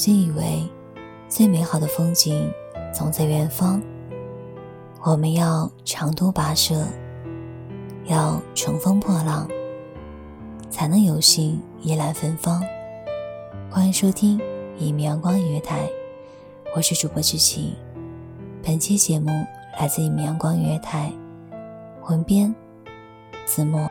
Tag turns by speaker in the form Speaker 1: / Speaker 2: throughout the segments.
Speaker 1: 经以为，最美好的风景总在远方。我们要长途跋涉，要乘风破浪，才能有幸一览芬芳。欢迎收听一米阳光音乐台，我是主播知琪。本期节目来自一米阳光音乐台，文编子墨。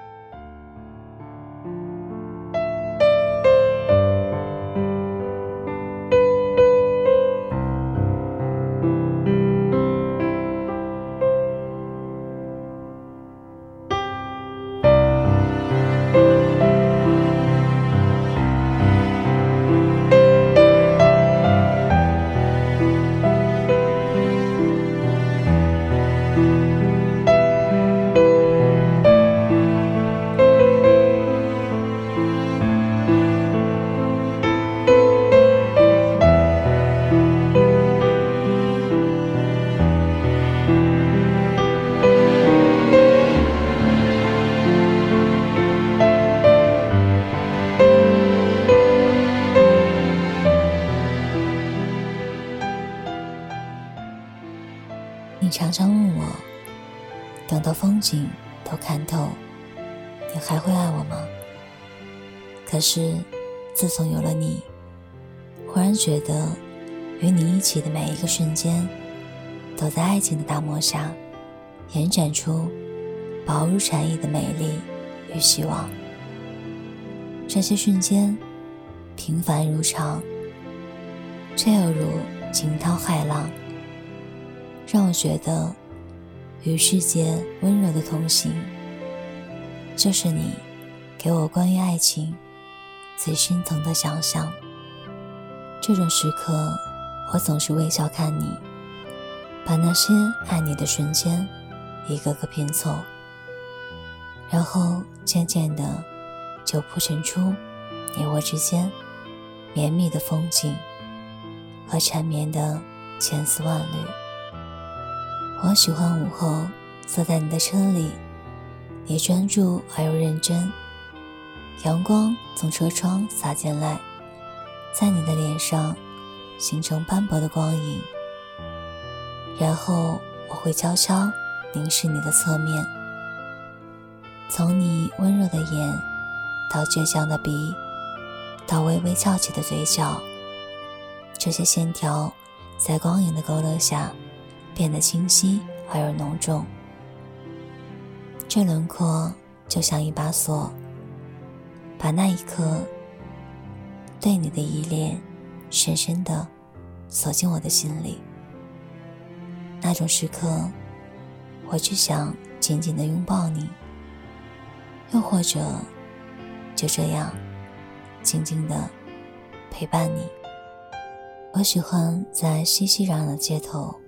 Speaker 1: 你常常问我，等到风景都看透，你还会爱我吗？可是，自从有了你，忽然觉得，与你一起的每一个瞬间，都在爱情的大幕下，延展出薄如蝉翼的美丽与希望。这些瞬间，平凡如常，却又如惊涛骇浪。让我觉得，与世界温柔的同行，就是你给我关于爱情最心疼的想象。这种时刻，我总是微笑看你，把那些爱你的瞬间一个个拼凑，然后渐渐的就铺陈出你我之间绵密的风景和缠绵的千丝万缕。我喜欢午后坐在你的车里，你专注而又认真，阳光从车窗洒进来，在你的脸上形成斑驳的光影。然后我会悄悄凝视你的侧面，从你温柔的眼，到倔强的鼻，到微微翘起的嘴角，这些线条在光影的勾勒下。变得清晰而又浓重，这轮廓就像一把锁，把那一刻对你的依恋深深的锁进我的心里。那种时刻，我只想紧紧的拥抱你，又或者就这样静静的陪伴你。我喜欢在熙熙攘攘的街头。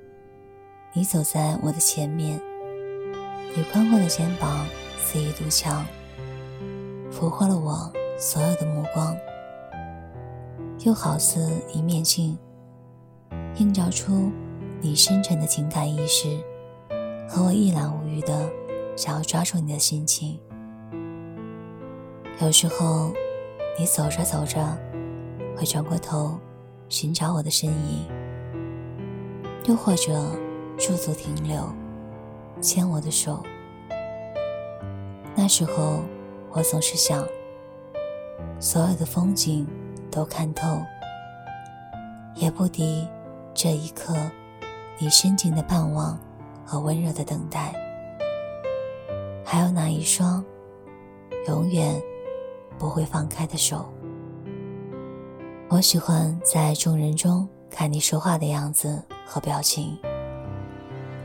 Speaker 1: 你走在我的前面，你宽阔的肩膀似一堵墙，俘获了我所有的目光，又好似一面镜，映照出你深沉的情感意识和我一览无余的想要抓住你的心情。有时候，你走着走着，会转过头寻找我的身影，又或者。驻足停留，牵我的手。那时候，我总是想，所有的风景都看透，也不敌这一刻你深情的盼望和温热的等待。还有那一双永远不会放开的手。我喜欢在众人中看你说话的样子和表情，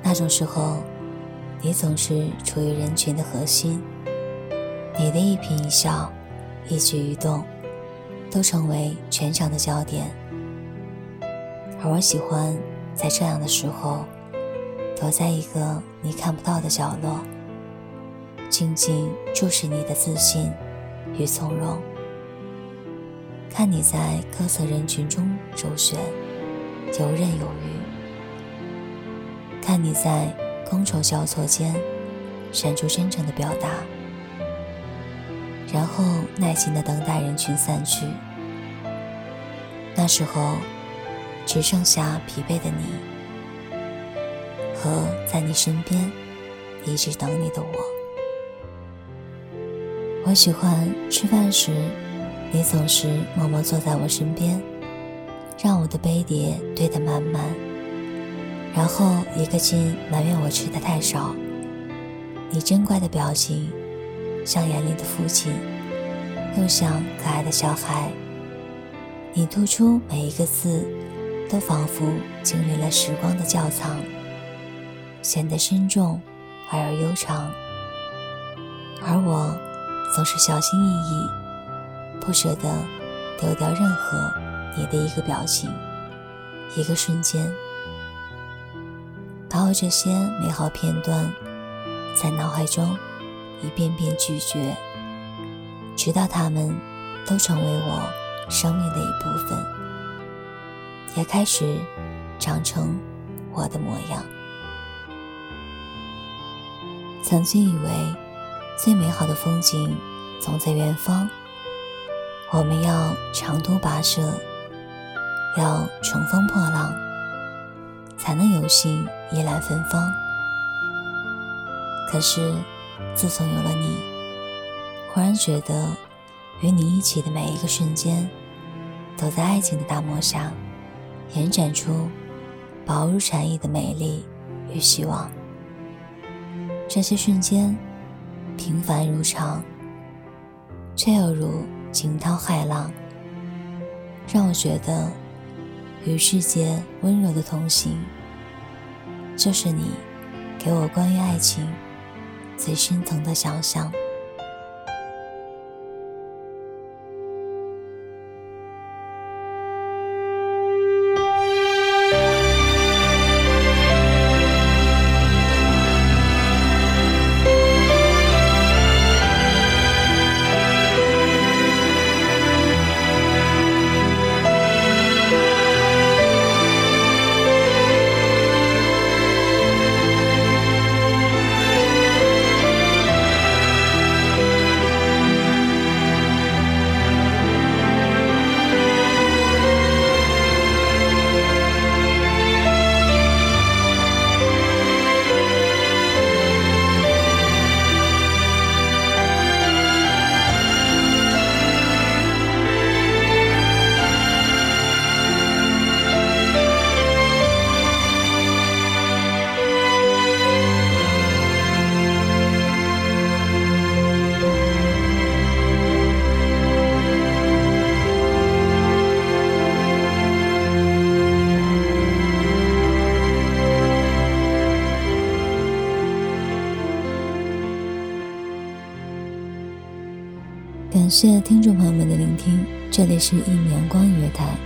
Speaker 1: 那种时候，你总是处于人群的核心，你的一颦一笑、一举一动，都成为全场的焦点。而我喜欢在这样的时候，躲在一个你看不到的角落，静静注视你的自信与从容。看你在各色人群中周旋，游刃有余；看你在觥筹交错间闪出真诚的表达，然后耐心的等待人群散去。那时候，只剩下疲惫的你和在你身边一直等你的我。我喜欢吃饭时。你总是默默坐在我身边，让我的杯碟堆得满满，然后一个劲埋怨我吃的太少。你真乖的表情，像严厉的父亲，又像可爱的小孩。你吐出每一个字，都仿佛经历了时光的窖藏，显得深重而又悠长。而我，总是小心翼翼。不舍得丢掉任何你的一个表情，一个瞬间，把我这些美好片段在脑海中一遍遍咀嚼，直到它们都成为我生命的一部分，也开始长成我的模样。曾经以为最美好的风景总在远方。我们要长途跋涉，要乘风破浪，才能有幸依兰芬芳。可是，自从有了你，忽然觉得，与你一起的每一个瞬间，都在爱情的大幕下，延展出薄如蝉翼的美丽与希望。这些瞬间，平凡如常，却又如。惊涛骇浪，让我觉得与世界温柔的同行，就是你给我关于爱情最深层的想象。感谢听众朋友们的聆听，这里是一米阳光音乐台，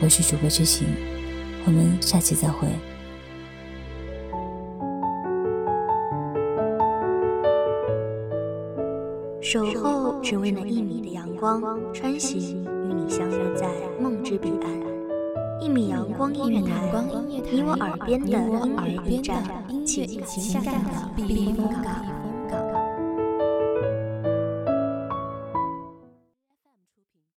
Speaker 1: 我是主播知行，我们下期再会。
Speaker 2: 守候只为那一米的阳光，穿行与你相约在梦之彼岸。一米阳光音乐台，你我耳边的音乐驿站，情感的避风港。